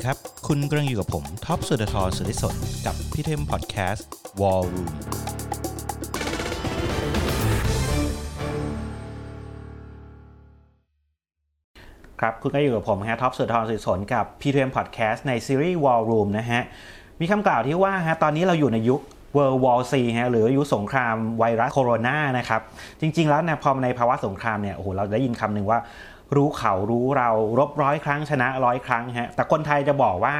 ดีครับ คุณกำลังอยู่กับผมท็อปสุดทรสุริสนกับพี่เทมพอดแคสต์ War Room ครับ คุณก็อยู่กับผมฮะท็อปสุดทรสุริสนกับพี่เทมพอดแคสต์ในซีรีส์ War Room นะฮะ มีคำกล่าวที่ว่าฮะตอนนี้เราอยู่ในยุค World War C ฮะหรือยุคสงครามไวรัสโคโรนานะครับ จริง ๆ แล้วเนี่ยพอในภาวะสงครามเนี่ยโอ้โหเราได้ยินคำหนึ่งว่า รู้เขารู้เรารบร้อยครั้งชนะร้อยครั้งฮะแต่คนไทยจะบอกว่า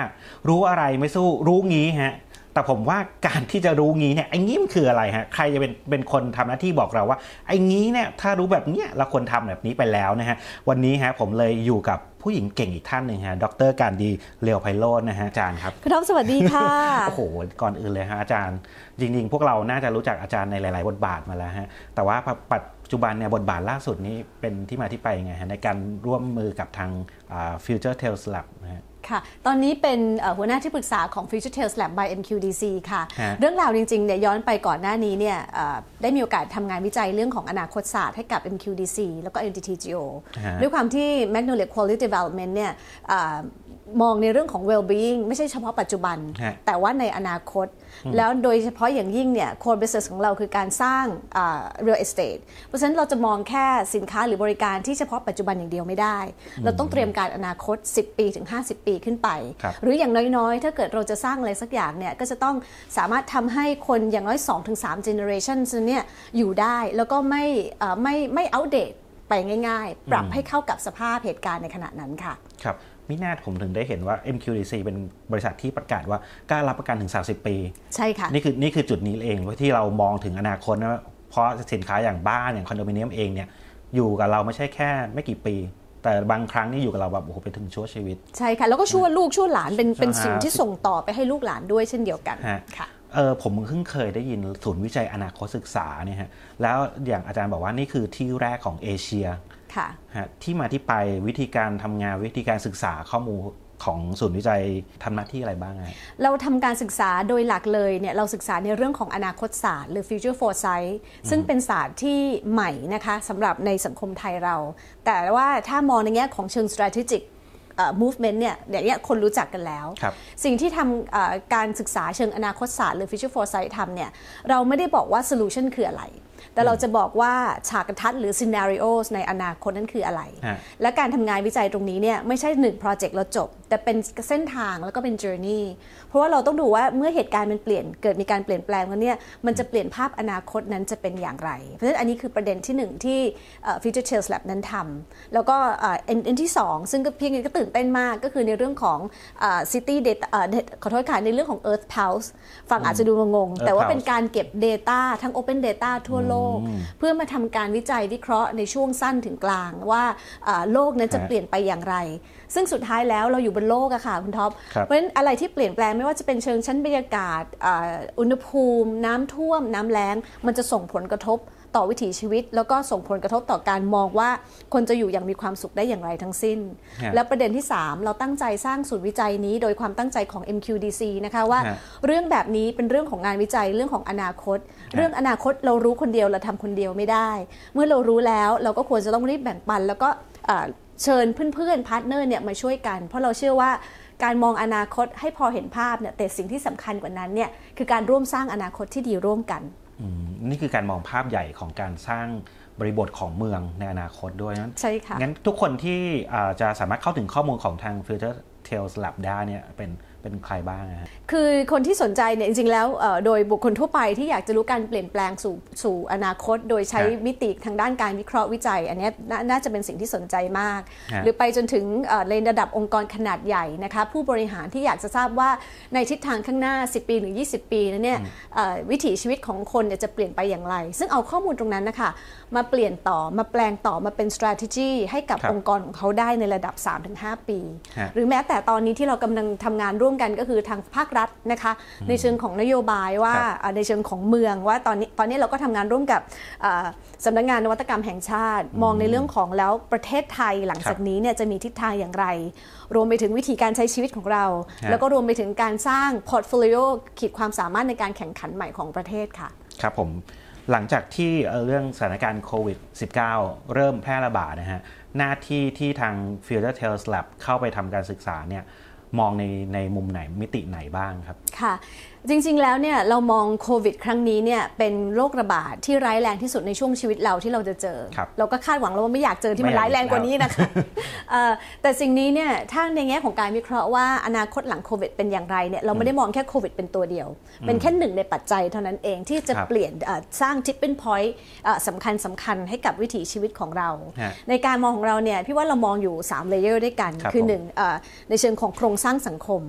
รู้อะไรไม่สู้รู้งี้ฮะแต่ผมว่าการที่จะรู้งี้เนี่ยไอ้งี้มันคืออะไรฮะใครจะเป็นเป็นคนทำหน้าที่บอกเราว่า ไอ้งี้เนี่ยถ้ารู้แบบเนี้ยเราควรทำแบบนี้ไปแล้วนะฮะวันนี้ฮะผมเลยอยู่กับผู้หญิงเก่งอีกท่านหนึ่งฮะดรการดีเลียวไพโรจน์นะฮะอาจารย์ครับคุณท็อปสวัสดีค่ะโอ้โหก่อนอื่นเลยฮะอาจารย์ จริง ๆ พวกเราน่าจะรู้จักอาจารย์ในหลาย ๆ บทบาทมาแล้วฮะแต่ว่าปัจ จุบันเนี่ยบทบาทล่าสุดนี้เป็นที่มาที่ไปยังไงฮะในการร่วมมือกับทางอ่า Future Tales Lab นะฮะค่ะ ตอนนี้เป็นเอ่อหัวหน้าที่ปรึกษาของ Future Tales Lab by MQDC ค่ะฮะเรื่องราวจริงๆเนี่ยย้อนไปก่อนหน้านี้เนี่ยเอ่อได้มีโอกาสทำงานวิจัยเรื่องของอนาคตศาสตร์ให้กับ MQDC แล้วก็ NTTGO ฮะด้วยความที่ Magnolia Quality Development เนี่ยเอ่อ มองในเรื่องของ well-being ไม่ใช่เฉพาะปัจจุบันฮะแต่ว่าในอนาคต แล้วโดยเฉพาะอย่างยิ่งเนี่ย core business ของเราคือการสร้างอ่า real estate เพราะฉะนั้นเราจะมองแค่สินค้าหรือบริการที่เฉพาะปัจจุบันอย่างเดียวไม่ได้ เราต้องเตรียมการอนาคต 10 ปีถึง 50 ปีขึ้นไปครับหรืออย่างน้อยๆ ถ้าเกิดเราจะสร้างอะไรสักอย่างเนี่ยก็จะต้องสามารถทำให้คนอย่างน้อย 2-3 generation เนี่ยอยู่ได้แล้วก็ไม่เอ่อไม่ไม่อัปเดตไปง่าย ๆ ปรับให้เข้ากับสภาพเหตุการณ์ในขณะนั้นค่ะ ครับ มิน่าผมถึงได้เห็นว่า MQDC เป็นบริษัทที่ประกาศว่ากล้ารับประกันถึง 30 ปี ใช่ค่ะ นี่คือนี่คือจุดนี้เองที่เรามองถึงอนาคตนะเพราะสินค้าอย่างบ้านอย่างคอนโดมิเนียมเองเนี่ยอยู่กับเราไม่ใช่แค่ไม่กี่ปี แต่บางครั้งนี่อยู่กับเราแบบโอ้โหไปถึงชั่วชีวิต ใช่ค่ะ แล้วก็ช่วยลูกช่วยหลานเป็นเป็นใช่สิ่งที่ส่งต่อไปให้ลูกหลานด้วยเช่นเดียวกันฮะค่ะเออผมเพิ่งเคยได้ยินศูนย์วิจัยอนาคตศึกษาเนี่ยฮะแล้วอย่างอาจารย์บอกว่านี่คือที่แรกของเอเชีย ค่ะฮะที่มาที่ไปวิธีการทำงานวิธีการศึกษาข้อมูลของศูนย์วิจัยทำหน้าที่อะไรบ้างฮะเราทำการศึกษาโดยหลักเลยเนี่ยเราศึกษาในเรื่องของอนาคตศาสตร์หรือ future foresight ซึ่งเป็นศาสตร์ที่ใหม่นะคะสำหรับในสังคมไทยเรา แต่ว่าถ้ามองในแง่ของเชิง strategic เอ่อ movement เนี่ยเดี๋ยวนี้คนรู้จักกันแล้วครับสิ่งที่ทำเอ่อการศึกษาเชิงอนาคตศาสตร์หรือ future foresight ทำเนี่ยเราไม่ได้บอกว่า solution คืออะไร แต่เราจะบอกว่าฉากทัศน์หรือ scenarios ในอนาคตนั้นคืออะไรฮะและการทำงานวิจัยตรงนี้เนี่ยไม่ใช่หนึ่งโปรเจกต์แล้วจบ แต่เป็นเส้นทางแล้วก็เป็น journey เพราะว่าเราต้องดูว่าเมื่อเหตุการณ์มันเปลี่ยนเกิดมีการเปลี่ยนแปลงแล้วเนี่ยมันจะเปลี่ยนภาพอนาคตนั้นจะเป็นอย่างไร เพราะฉะนั้นอันนี้คือประเด็นที่หนึ่งที่เอ่อ Future Tales Lab นั้นทำแล้วก็เอ่ออันอันที่สองซึ่งก็เพียงก็ตื่นเต้นมากก็คือในเรื่องของเอ่อ city data เอ่อขอโทษค่ะในเรื่องของ Earth Pulse ฟังอาจจะดูงงๆแต่ว่า Earth เป็นการเก็บ Data ทั้ง Open Data ทั่วโลกเพื่อมาทำการวิจัยวิเคราะห์ในช่วงสั้นถึงกลางว่าเอ่อโลกนั้นจะฮะเปลี่ยนไปอย่างไร ซึ่งสุดท้ายแล้วเราอยู่บนโลกอะค่ะคุณท็อปครับเพราะฉะนั้นอะไรที่เปลี่ยนแปลงไม่ว่าจะเป็นเชิงชั้นบรรยากาศอ่าอุณหภูมิ น้ำท่วม น้ำแล้ง มันจะส่งผลกระทบ ต่อวิถีชีวิต แล้วก็ส่งผลกระทบต่อการมองว่าคนจะอยู่อย่างมีความสุขได้อย่างไรทั้งสิ้นฮะและประเด็นที่ 3 เราตั้งใจสร้างศูนย์วิจัยนี้ โดยความตั้งใจของ MQDC นะคะว่าฮะเรื่องแบบนี้เป็นเรื่องของงานวิจัยเรื่องของอนาคต เรื่องอนาคตเรารู้คนเดียวเราทำคนเดียวไม่ได้ เมื่อเรารู้แล้วเราก็ควรจะต้องรีบแบ่งปัน แล้วก็อ่าเชิญเพื่อนๆ partner เนี่ยมาช่วยกัน เพราะเราเชื่อว่าการมองอนาคตให้พอเห็นภาพเนี่ยแต่สิ่งที่สำคัญกว่านั้นเนี่ยคือการร่วมสร้างอนาคตที่ดีร่วมกันอืม นี่คือการมองภาพใหญ่ของการสร้างบริบทของเมืองในอนาคตด้วยนั้นใช่ค่ะงั้นทุกคนที่อ่าจะสามารถเข้าถึงข้อมูลของทาง Future Tales Lab ได้เนี่ยเป็น เป็นใครบ้างนะฮะคือคนที่สนใจเนี่ยจริงๆแล้วเอ่อโดยบุคคลทั่วไปที่อยากจะรู้การเปลี่ยนแปลงสู่สู่อนาคต โดยใช้ฮะมิติทางด้านการวิเคราะห์วิจัย อันเนี้ยนาน่าจะเป็นสิ่งที่สนใจมากฮะหรือไปจนถึงเอ่อในระดับองค์กรขนาดใหญ่นะคะผู้บริหารที่อยากจะทราบว่าในทิศทางข้างหน้า 10 ปีหรือ 20 ปีนั้นเนี่ยเอ่อวิถีชีวิตของคนเนี่ยจะเปลี่ยนไปอย่างไร ซึ่งเอาข้อมูลตรงนั้นนะคะมาเปลี่ยนต่อมาแปลงต่อมาเป็น strategy ให้กับครับองค์กรของเขาได้ในระดับ 3-5 ปีฮะหรือแม้แต่ตอนนี้ที่เรากำลังทำงานร่วมกันก็คือทางภาครัฐนะคะ ในเชิงของนโยบายว่าครับอ่าในเชิงของเมืองว่าตอนนี้ตอนนี้เราก็ทำงานร่วมกับอ่าสำนักงานนวัตกรรมแห่งชาติ มองในเรื่องของแล้วประเทศไทยหลังจากนี้เนี่ยจะมีทิศทางอย่างไร รวมไปถึงวิธีการใช้ชีวิตของเราฮะแล้วก็รวมไปถึงการสร้าง portfolio ขีดความสามารถในการแข่งขันใหม่ของประเทศค่ะ ครับผมหลังจากที่เอ่อเรื่องสถานการณ์โควิด -19 เริ่มแพร่ระบาดนะฮะ หน้าที่ที่ทาง Future Tales Lab เข้าไปทำการศึกษาเนี่ย มองในในมุมไหนมิติไหนบ้างครับ ค่ะจริงๆ แล้วเนี่ยเรามองโควิดครั้งนี้เนี่ยเป็นโรคระบาดที่ร้ายแรงที่สุดในช่วงชีวิตเราที่เราจะเจอครับเราก็คาดหวังแล้วว่าไม่อยากเจอที่มันไม่อยากร้ายแรงกว่านี้นะคะเอ่อแต่สิ่งนี้เนี่ยถ้าในแง่ของการวิเคราะห์ว่าอนาคตหลังโควิดเป็นอย่างไรเนี่ยเราไม่ได้มองแค่โควิดเป็นตัวเดียว เป็นแค่หนึ่งในปัจจัยเท่านั้นเองที่จะครับเปลี่ยนเอ่อสร้างทิปเป็นพอยต์สำคัญสำคัญให้กับวิถีชีวิตของเราฮะในการมองของเราเนี่ยพี่ว่าเรามองอยู่3เลเยอร์ด้วยกันครับคือผมหนึ่งเอ่อในเชิงของโครงสร้างสังคม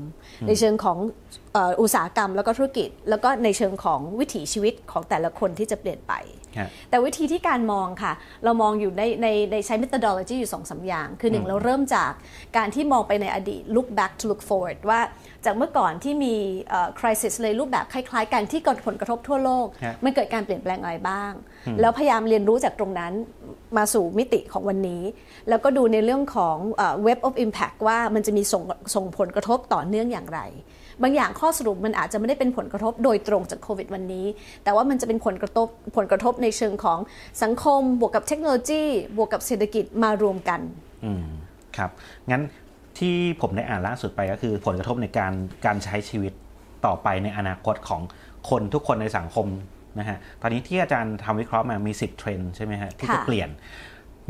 ในเชิงของเอ่อ อุตสาหกรรมแล้วก็ธุรกิจ แล้วก็ในเชิงของวิถีชีวิตของแต่ละคนที่จะเปลี่ยนไปฮะแต่วิธีที่การมองค่ะ เรามองอยู่ในในในใช้ methodology อยู่สองสามอย่าง คือหนึ่งเราเริ่มจากการที่มองไปในอดีต look back to look forward ว่าจากเมื่อก่อนที่มีเอ่อ crisis เลยรูปแบบคล้ายๆกันที่เกิดผลกระทบทั่วโลกฮะมันเกิดการเปลี่ยนแปลงอะไรบ้าง แล้วพยายามเรียนรู้จากตรงนั้นมาสู่มิติของวันนี้ แล้วก็ดูในเรื่องของเอ่อ web of impact ว่ามันจะมีส่งส่งผลกระทบต่อเนื่องอย่างไร บางอย่างข้อสรุปมันอาจจะไม่ได้เป็นผลกระทบโดยตรงจากโควิดวันนี้ แต่ว่ามันจะเป็นผลกระทบผลกระทบในเชิงของสังคม บวกกับเทคโนโลยี บวกกับเศรษฐกิจมารวมกันอืมครับ งั้นที่ผมได้อ่านล่าสุดไปก็คือผลกระทบในการการใช้ชีวิตต่อไปในอนาคตของคนทุกคนในสังคมนะฮะ ตอนนี้ที่อาจารย์ทำวิเคราะห์มามี 10 เทรนด์ใช่ไหมฮะที่จะค่ะเปลี่ยน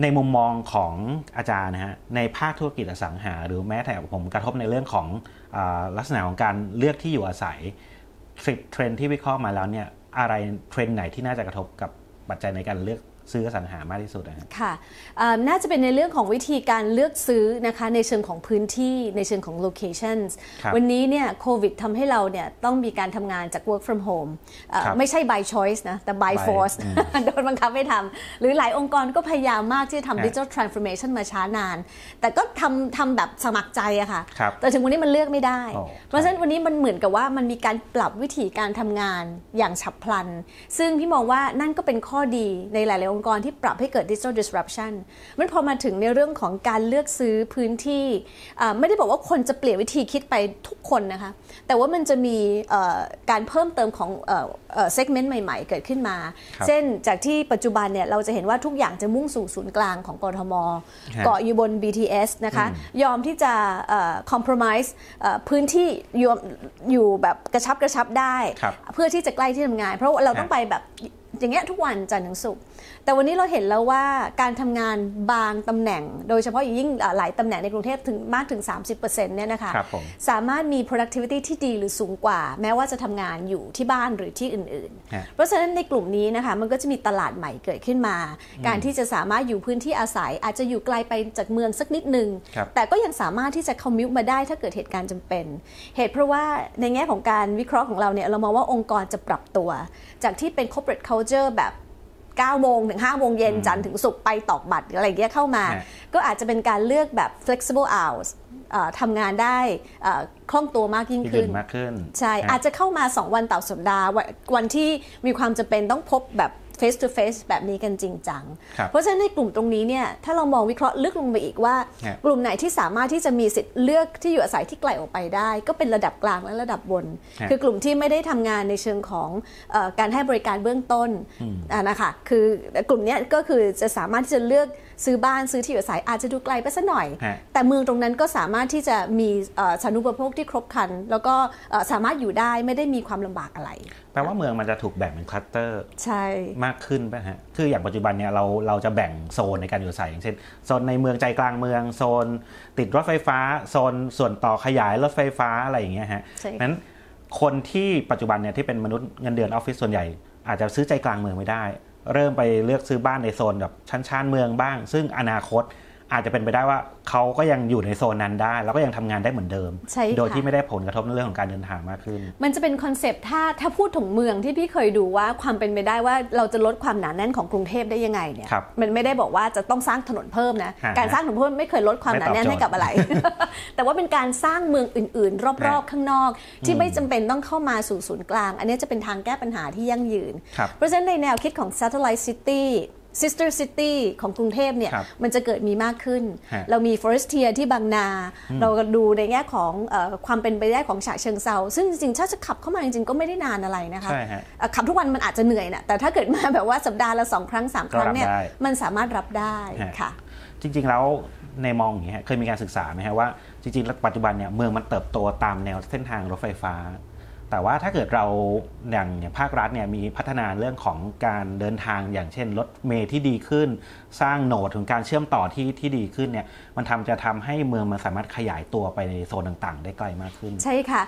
ในมุมมองของอาจารย์นะฮะในภาคธุรกิจอสังหา หรือแม้แต่ผมกระทบในเรื่องของอลักษณะของการเลือกที่อยู่อาศัย10เทรนที่วิเคราะห์มาแล้วเนี่ยอะไรเทรนไหนที่น่าจะกระทบกับปัจจัยในการเลือก ซื้ออสังหามากที่สุดนะฮะค่ะเอ่อน่าจะเป็นในเรื่องของวิธีการเลือกซื้อนะคะในเชิงของพื้นที่ในเชิงของ locations ครับวันนี้เนี่ยโควิดทำให้เราเนี่ยต้องมีการทำงานจาก work from home เอ่อครับไม่ใช่ by choice นะแต่ by by- force อืมโดนบังคับให้ทำหรือหลายองค์กรก็พยายามมากที่จะฮะทำ digital transformation มาช้านาน แต่ก็ทำทำแบบสมัครใจอะค่ะครับแต่ถึงวันนี้มันเลือกไม่ได้โอ้เพราะฉะนั้นวันนี้มันเหมือนกับว่ามันมีการปรับวิธีการทำงานอย่างฉับพลัน ซึ่งพี่มองว่านั่นก็เป็นข้อดีในหลาย ๆ องค์กรที่ปรับให้เกิด digital disruption มันพอมาถึงในเรื่องของการเลือกซื้อพื้นที่อ่าไม่ได้บอกว่าคนจะเปลี่ยนวิธีคิดไปทุกคนนะคะ แต่ว่ามันจะมีเอ่อการเพิ่มเติมของเอ่อเอ่อ segment ใหม่ ๆ เกิดขึ้นมาครับเช่นจากที่ปัจจุบันเนี่ยเราจะเห็นว่าทุกอย่างจะมุ่งสู่ศูนย์กลางของกรทมฮะเกาะอยู่บน BTS นะคะยอมที่จะเอ่อ compromise เอ่อพื้นที่ยอมอยู่แบบกระชับกระชับได้ครับเพื่อที่จะใกล้ที่ทำงาน เพราะว่าเราต้องไปแบบอย่างเงี้ยทุกวันจันทร์ถึงศุกร์ แต่วันนี้เราเห็นแล้วว่าการทำงานบางตำแหน่ง โดยเฉพาะอย่างยิ่งเอ่อหลายตำแหน่งในกรุงเทพถึงมากถึง 30%เนี่ยนะคะครับผมสามารถมี productivity ที่ดีหรือสูงกว่า แม้ว่าจะทำงานอยู่ที่บ้านหรือที่อื่นฮะๆเพราะฉะนั้นในกลุ่มนี้นะคะมันก็จะมีตลาดใหม่เกิดขึ้นมา การที่จะสามารถอยู่พื้นที่อาศัย อาจจะอยู่ไกลไปจากเมืองสักนิดนึงครับแต่ก็ยังสามารถที่จะคอมมิวมาได้ถ้าเกิดเหตุการณ์จำเป็น เหตุเพราะว่าในแง่ของการวิเคราะห์ของเราเนี่ยเรามองว่าองค์กรจะปรับตัว จากที่เป็น corporate culture แบบ 9โมงถึง5โมงเย็นจันทร์ถึงศุกร์ไปตอกบัตรหรืออะไรอย่างเงี้ยเข้ามาฮะก็อาจจะเป็นการเลือกแบบ flexible hours เอ่อทำงานได้เอ่อคล่องตัวมากยิ่งที่ขึ้ดื่นมมากขึ้น ใช่ฮะอาจจะเข้ามา 2 วันต่อสัปดาห์วันวันที่มีความจำเป็นต้องพบแบบ face to face แบบนี้กันจริงจังครับเพราะฉะนั้นในกลุ่มตรงนี้เนี่ยถ้าเรามองวิเคราะห์ลึกลงไปอีกว่าฮะกลุ่มไหนที่สามารถที่จะมีสิทธิ์เลือกที่อยู่อาศัยที่ไกลออกไปได้ ก็เป็นระดับกลางและระดับบนฮะคือกลุ่มที่ไม่ได้ทำงานในเชิงของเออการให้บริการเบื้องต้นอ่านะคะคือกลุ่มเนี้ยก็คือจะสามารถที่จะเลือกซื้อบ้านซื้อที่อยู่อาศัยอาจจะดูไกลไปสักหน่อยฮะแต่เมืองตรงนั้นก็สามารถที่จะมีเอ่อสาธารณูปโภคที่ครบครัน แล้วก็เอ่อสามารถอยู่ได้ไม่ได้มีความลำบากอะไร แปลว่าเมืองมันจะถูกแบ่งเป็นคลัสเตอร์ใช่มากขึ้นป่ะฮะคืออย่างปัจจุบันเนี่ยเราเราจะแบ่งโซนในการอยู่อาศัยอย่างเช่นโซนในเมืองใจกลางเมืองโซน ติดรถไฟฟ้าโซนส่วนต่อขยายรถไฟฟ้าอะไรอย่างเงี้ยฮะใช่นั้นคนที่ปัจจุบันเนี่ยที่เป็นมนุษย์เงินเดือนออฟฟิศส่วนใหญ่อาจจะซื้อใจกลางเมืองไม่ได้ เริ่มไปเลือกซื้อบ้านในโซนแบบชั้นชานเมืองบ้าง ซึ่งอนาคต อาจจะเป็นไปได้ว่าเขาก็ยังอยู่ในโซนนั้นได้ แล้วก็ยังทำงานได้เหมือนเดิมใช่ค่ะโดยที่ไม่ได้ผลกระทบในเรื่องของการเดินทางมากขึ้น มันจะเป็นคอนเซปต์ถ้าถ้าพูดถึงเมืองที่พี่เคยดูว่าความเป็นไปได้ว่าเราจะลดความหนาแน่นของกรุงเทพได้ยังไงเนี่ยครับมันไม่ได้บอกว่าจะต้องสร้างถนนเพิ่มนะฮะการสร้างถนนเพิ่มไม่เคยลดความหนาแน่นไม่ตอบโจทย์ให้กับอะไร แต่ว่าเป็นการสร้างเมืองอื่น ๆ รอบฮะๆข้างนอก ที่ไม่จำเป็นต้องเข้ามาสู่ศูนย์กลาง อันนี้จะเป็นทางแก้ปัญหาที่ยั่งยืนครับเพราะฉะนั้นในแนวคิดของ satellite city sister city ของกรุงเทพเนี่ยครับมันจะเกิดมีมากขึ้นฮะเรามี forestier ที่บางนา เราก็ดูในแง่ของเออความเป็นไปได้ของฉะเชิงเซาซึ่งจริงๆถ้าจะขับเข้ามาจริงๆ ก็ไม่ได้นานอะไรนะคะใช่ฮะเอ่อขับทุกวันมันอาจจะเหนื่อยนะแต่ถ้าเกิดมาแบบว่าสัปดาห์ละสองครั้งสามครั้งเนี่ยก็รับได้มันสามารถรับได้ฮะค่ะ จริงๆแล้วในมองอย่างนี้ฮะเคยมีการศึกษาไหมฮะว่าจริงๆแล้วปัจจุบันเนี่ยเมืองมันเติบโตตามแนวเส้นทางรถไฟฟ้า แต่ว่าถ้าเกิดเราอย่างภาครัฐเนี่ยมีพัฒนาเรื่องของการเดินทางอย่างเช่นรถเมล์ที่ดีขึ้น สร้างโหนดถึงการเชื่อมต่อที่ที่ดีขึ้นเนี่ยมันทำจะทำให้เมืองมันสามารถขยายตัวไปในโซนต่างๆ ได้ไกลมากขึ้น ใช่ค่ะ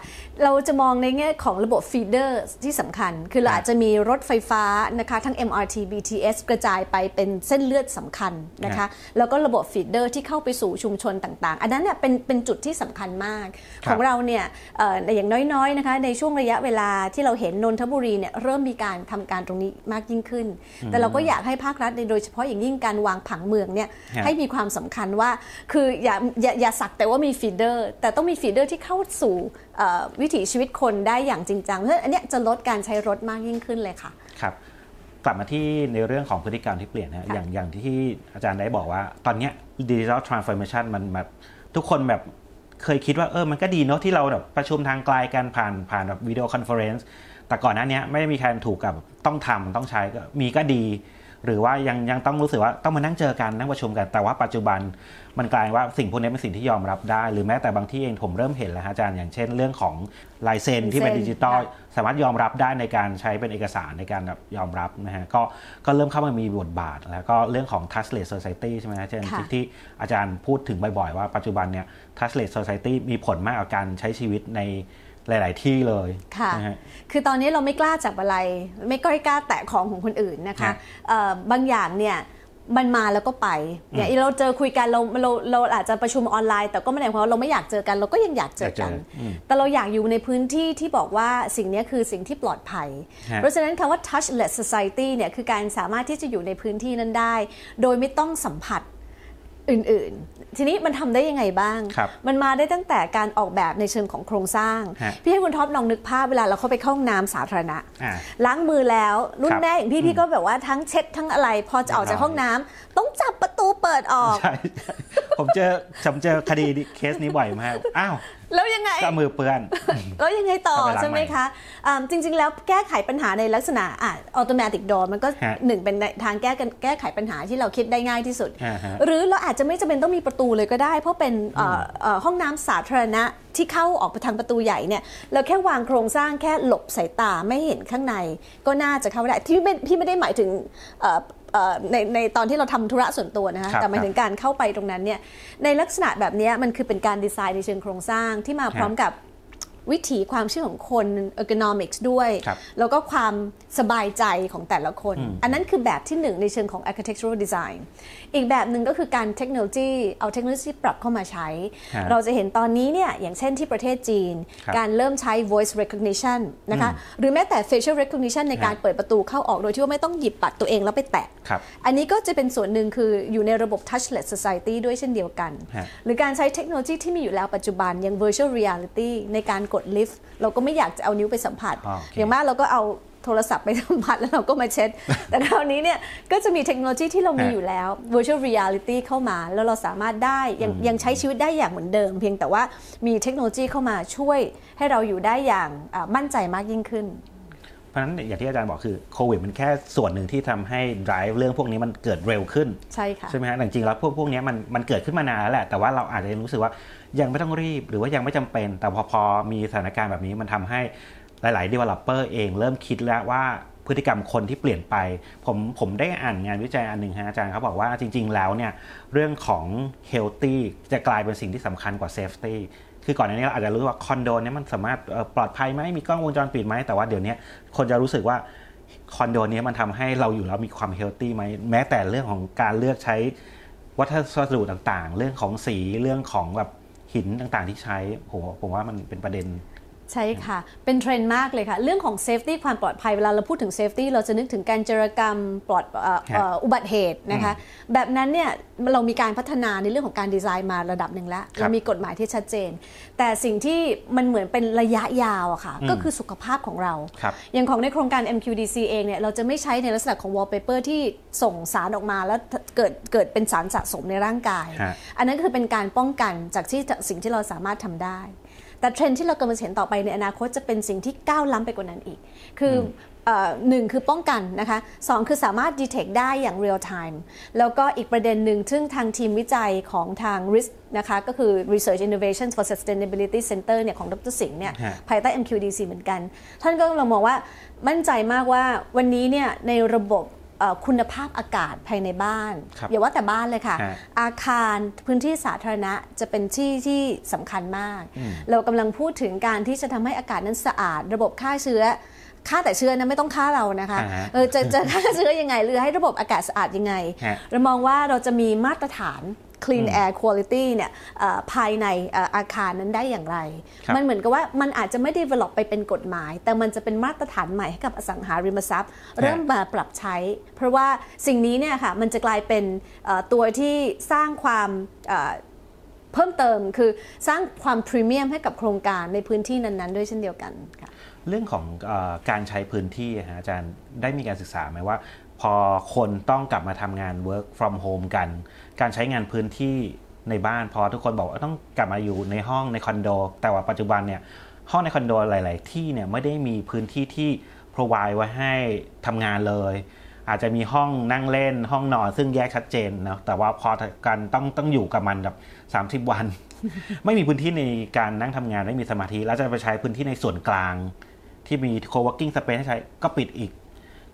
เราจะมองในแง่ของระบบฟีเดอร์ที่สำคัญ คือเราครับอาจจะมีรถไฟฟ้านะคะทั้ง MRT BTS กระจายไปเป็นเส้นเลือดสำคัญนะคะครับแล้วก็ระบบ feeder ที่เข้าไปสู่ชุมชนต่างๆ อันนั้นเนี่ยเป็นเป็นจุดที่สำคัญมากครับของเราเนี่ยเอ่ออย่างน้อยๆนะคะในช่วงระยะเวลาที่เราเห็นนนทบุรีเนี่ยเริ่มมีการทำการตรงนี้มากยิ่งขึ้น แต่เราก็อยากให้ภาครัฐโดยเฉพาะอย่างยิ่งการวางผังเมืองเนี่ยฮะให้มีความสำคัญว่า คืออย่าอย่าอย่าสักแต่ว่ามี feeder แต่ต้องมี feeder ที่เข้าสู่เอ่อวิถีชีวิตคนได้อย่างจริงจังเพราะฉะนั้นอันเนี้ยจะลดการใช้รถมากยิ่งขึ้นเลยค่ะครับกลับมาที่ในเรื่องของพฤติกรรมที่เปลี่ยนนะค่ะอย่างอย่างที่อาจารย์ได้บอกว่า ตอนเนี้ย digital transformation มันแบบทุกคนแบบเคยคิดว่าเออมันก็ดีเนาะที่เราแบบประชุมทางไกลกันผ่านผ่านแบบ video conference แต่ก่อนหน้าเนี้ยไม่ได้มีใครถูกบังคับต้องทำต้องใช้ก็มีก็ดี หรือว่ายังยังต้องรู้สึกว่าต้องมานั่งเจอกันนั่งประชุมกันแต่ว่าปัจจุบันมันกลายว่าสิ่งพวกนี้เป็นสิ่งที่ยอมรับได้ หรือแม้แต่บางที่เองผมเริ่มเห็นแล้วฮะอาจารย์อย่างเช่นเรื่องของลายเซ็นที่เป็นลายเซ็นดิจิตอลค่ะสามารถยอมรับได้ในการใช้เป็นเอกสารในการแบบยอมรับนะฮะก็ก็เริ่มเข้ามามีบทบาท แล้วก็เรื่องของ touchless society ใช่ไหมฮะเช่นค่ะที่ที่อาจารย์พูดถึงบ่อยๆว่าปัจจุบันเนี่ย touchless society มีผลมากกับการใช้ชีวิตใน หลาย ๆ ที่เลยค่ะนะฮะคือตอนนี้เราไม่กล้าจับอะไร ไม่ค่อยกล้าแตะของของคนอื่นนะคะฮะเอ่อบางอย่างเนี่ยมันมาแล้วก็ไปอย่างเราเจอคุยกันเราเราเราอาจจะประชุมออนไลน์ แต่ก็ไม่ได้หมายความว่าเราไม่อยากเจอกัน เราก็ยังอยากเจอกันอยากเจออืมแต่เราอยากอยู่ในพื้นที่ที่บอกว่าสิ่งนี้คือสิ่งที่ปลอดภัยฮะเพราะฉะนั้นคำว่า touchless society เนี่ยคือการสามารถที่จะอยู่ในพื้นที่นั้นได้ โดยไม่ต้องสัมผัสอื่นๆ ทีนี้มันทำได้ยังไงบ้างครับมันมาได้ตั้งแต่การออกแบบในเชิงของโครงสร้างฮะพี่ให้คุณท็อปลองนึกภาพเวลาเราเข้าไปเข้าห้องน้ำสาธารณะอ่าล้างมือแล้วรุ่คนรับแม่อย่างพี่พี่ก็แบบว่าทั้งเช็ดทั้งอะไร พอจะออกจากห้องน้ำต้องจับประตูเปิดออกใช่ผมเจอผมเจอคดีเคสนี้บ่อยมาก อ้าว แล้วยังไงก็มือเปื้อน แล้วยังไงต่อเอาไปล้างใช่ไหมใหม่คะอ่าจริง ๆ แล้วแก้ไขปัญหาในลักษณะอะออโตเมติกดอมันก็ฮะหนึ่งเป็นทางแก้กันแก้ไขปัญหาที่เราคิดได้ง่ายที่สุดอ่าฮะหรือเราอาจจะไม่จำเป็นต้องมีประตูเลยก็ได้ เพราะเป็นเอ่อเอ่อห้องน้ำสาธารณะที่เข้าออกไปทางประตูใหญ่เนี่ยเราแค่วางโครงสร้างแค่หลบสายตาไม่เห็นข้างใน ก็น่าจะเข้าได้ที่ไม่พี่ไม่ได้หมายถึงเอ่อเอ่อ ในในตอนที่เราทำธุระส่วนตัวนะคะครับแต่หมายถึงการเข้าไปตรงนั้นเนี่ยในลักษณะแบบเนี้ยมันคือเป็นการดีไซน์ในเชิงโครงสร้างที่มาพร้อมกับ วิถีความเชื่อของคน ergonomics ด้วยครับแล้วก็ความสบายใจของแต่ละคน อันนั้นคือแบบที่หนึ่งในเชิงของ architectural design อีกแบบหนึ่งก็คือการเทคโนโลยีเอาเทคโนโลยีปรับเข้ามาใช้ฮะเราจะเห็นตอนนี้เนี่ยอย่างเช่นที่ประเทศจีนครับการเริ่มใช้ voice recognition นะคะหรือแม้แต่ facial recognition ในการฮะเปิดประตูเข้าออกโดยที่ว่าไม่ต้องหยิบบัตรตัวเองแล้วไปแตะครับอันนี้ก็จะเป็นส่วนหนึ่งคืออยู่ในระบบ touchless society ด้วยเช่นเดียวกันฮะหรือการใช้เทคโนโลยีที่มีอยู่แล้วปัจจุบันอย่าง virtual reality ในการกดลิฟต์เราก็ไม่อยากจะเอานิ้วไปสัมผัสอ๋อโอเคอย่างมากเราก็เอาโทรศัพท์ไปสัมผัสแล้วเราก็มาเช็ด แต่คราวนี้เนี่ยก็จะมีเทคโนโลยีที่เรามีฮะอยู่แล้ว virtual reality เข้ามา แล้วเราสามารถได้ยังยังใช้ชีวิตได้อย่างเหมือนเดิม เพียงแต่ว่ามีเทคโนโลยีเข้ามาช่วยให้เราอยู่ได้อย่างอ่ามั่นใจมากยิ่งขึ้น เพราะฉะนั้นอย่างที่อาจารย์บอกคือโควิดมันแค่ส่วนหนึ่งที่ทำให้ drive เรื่องพวกนี้มันเกิดเร็วขึ้น ใช่ค่ะใช่ไหมฮะแต่จริงๆแล้วพวกพวกเนี้ยมันมันเกิดขึ้นมานานแล้วแหละ แต่ว่าเราอาจจะยังรู้สึกว่ายังไม่ต้องรีบ หรือว่ายังไม่จำเป็น แต่พอพอมีสถานการณ์แบบนี้มันทำให้หลาย ๆ developer เองเริ่มคิดแล้วว่าพฤติกรรมคนที่เปลี่ยนไป ผมผมได้อ่านงานวิจัยอันหนึ่งฮะอาจารย์เขาบอกว่าจริง ๆ แล้วเนี่ยเรื่องของ healthy จะกลายเป็นสิ่งที่สำคัญกว่า safety คือก่อนหน้านี้เราอาจจะรู้ว่าคอนโดเนี้ยมันสามารถปลอดภัยไหมมีกล้องวงจรปิดไหมแต่ว่าเดี๋ยวนี้คนจะรู้สึกว่าคอนโดนี้มันทำให้เราอยู่แล้วมีความ healthy ไหมแม้แต่เรื่องของการเลือกใช้วัสดุต่างๆ เรื่องของสีเรื่องของแบบหินต่างๆที่ใช้โหผมว่ามันเป็นประเด็น ใช่ค่ะ เป็นเทรนด์มากเลยค่ะ เรื่องของ safety ความปลอดภัยเวลาเราพูดถึง safety เราจะนึกถึงการโจรกรรมปลอดเอ่อครับเอ่ออุบัติเหตุนะคะ แบบนั้นเนี่ยเรามีการพัฒนาในเรื่องของการดีไซน์มาระดับหนึ่งแล้วครับเรามีกฎหมายที่ชัดเจน แต่สิ่งที่มันเหมือนเป็นระยะยาวอะค่ะอืมก็คือสุขภาพของเราครับอย่างของในโครงการ MQDC เองเนี่ยเราจะไม่ใช้ในลักษณะของ wallpaper ที่ส่งสารออกมาแล้วเกิดเกิดเป็นสารสะสมในร่างกายฮะอันนั้นคือเป็นการป้องกันจากที่สิ่งที่เราสามารถทำได้ แต่เทรนด์ที่เรากำลังเห็นต่อไปในอนาคตจะเป็นสิ่งที่ก้าวล้ำไปกว่านั้นอีก คือเอ่อหนึ่งคือป้องกันนะคะสองคือสามารถ detect ได้อย่าง real time แล้วก็อีกประเด็นหนึ่งซึ่งทางทีมวิจัยของทาง RISK นะคะก็คือ Research Innovation for Sustainability Center เนี่ยของดรสิงห์เนี่ยฮะภายใต้ MQDC เหมือนกัน ท่านก็เรามองว่ามั่นใจมากว่าวันนี้เนี่ยในระบบเอ่อ คุณภาพอากาศภายในบ้านครับอย่าว่าแต่บ้านเลยค่ะฮะอาคารพื้นที่สาธารณะจะเป็นที่ที่สำคัญมาก เรากำลังพูดถึงการที่จะทำให้อากาศนั้นสะอาด ระบบฆ่าเชื้อฆ่าแต่เชื้อนะไม่ต้องฆ่าเรานะคะอ่าฮะเออจะจะฆ่าเชื้อยังไงหรือให้ระบบอากาศสะอาดยังไงฮะเรามองว่าเราจะมีมาตรฐาน clean air quality เนี่ยเอ่อภายในเอ่ออาคารนั้นได้อย่างไรครับมันเหมือนกับว่ามันอาจจะไม่ develop ไปเป็นกฎหมาย แต่มันจะเป็นมาตรฐานใหม่ให้กับอสังหาริมทรัพย์ เริ่มมาปรับใช้ เพราะว่าสิ่งนี้เนี่ยค่ะมันจะกลายเป็นเอ่อตัวที่สร้างความเอ่อเพิ่มเติมคือสร้างความพรีเมียมให้กับโครงการในพื้นที่นั้นๆ ด้วยเช่นเดียวกันค่ะเรื่องของเออการใช้พื้นที่อะฮะอาจารย์ได้มีการศึกษาไหมว่า พอคนต้องกลับมาทำงาน work from home กัน การใช้งานพื้นที่ในบ้านพอทุกคนบอกว่าต้องกลับมาอยู่ในห้องในคอนโด แต่ว่าปัจจุบันเนี่ยห้องในคอนโดหลาย ๆ ที่เนี่ยไม่ได้มีพื้นที่ที่ provide ไว้ให้ทำงานเลย อาจจะมีห้องนั่งเล่นห้องนอนซึ่งแยกชัดเจนนะแต่ว่าพอการต้องต้องอยู่กับมันแบบ30 วัน ไม่มีพื้นที่ในการนั่งทำงานไม่มีสมาธิแล้วจะไปใช้พื้นที่ในส่วนกลาง ที่มี co-working space ให้ใช้ก็ปิดอีก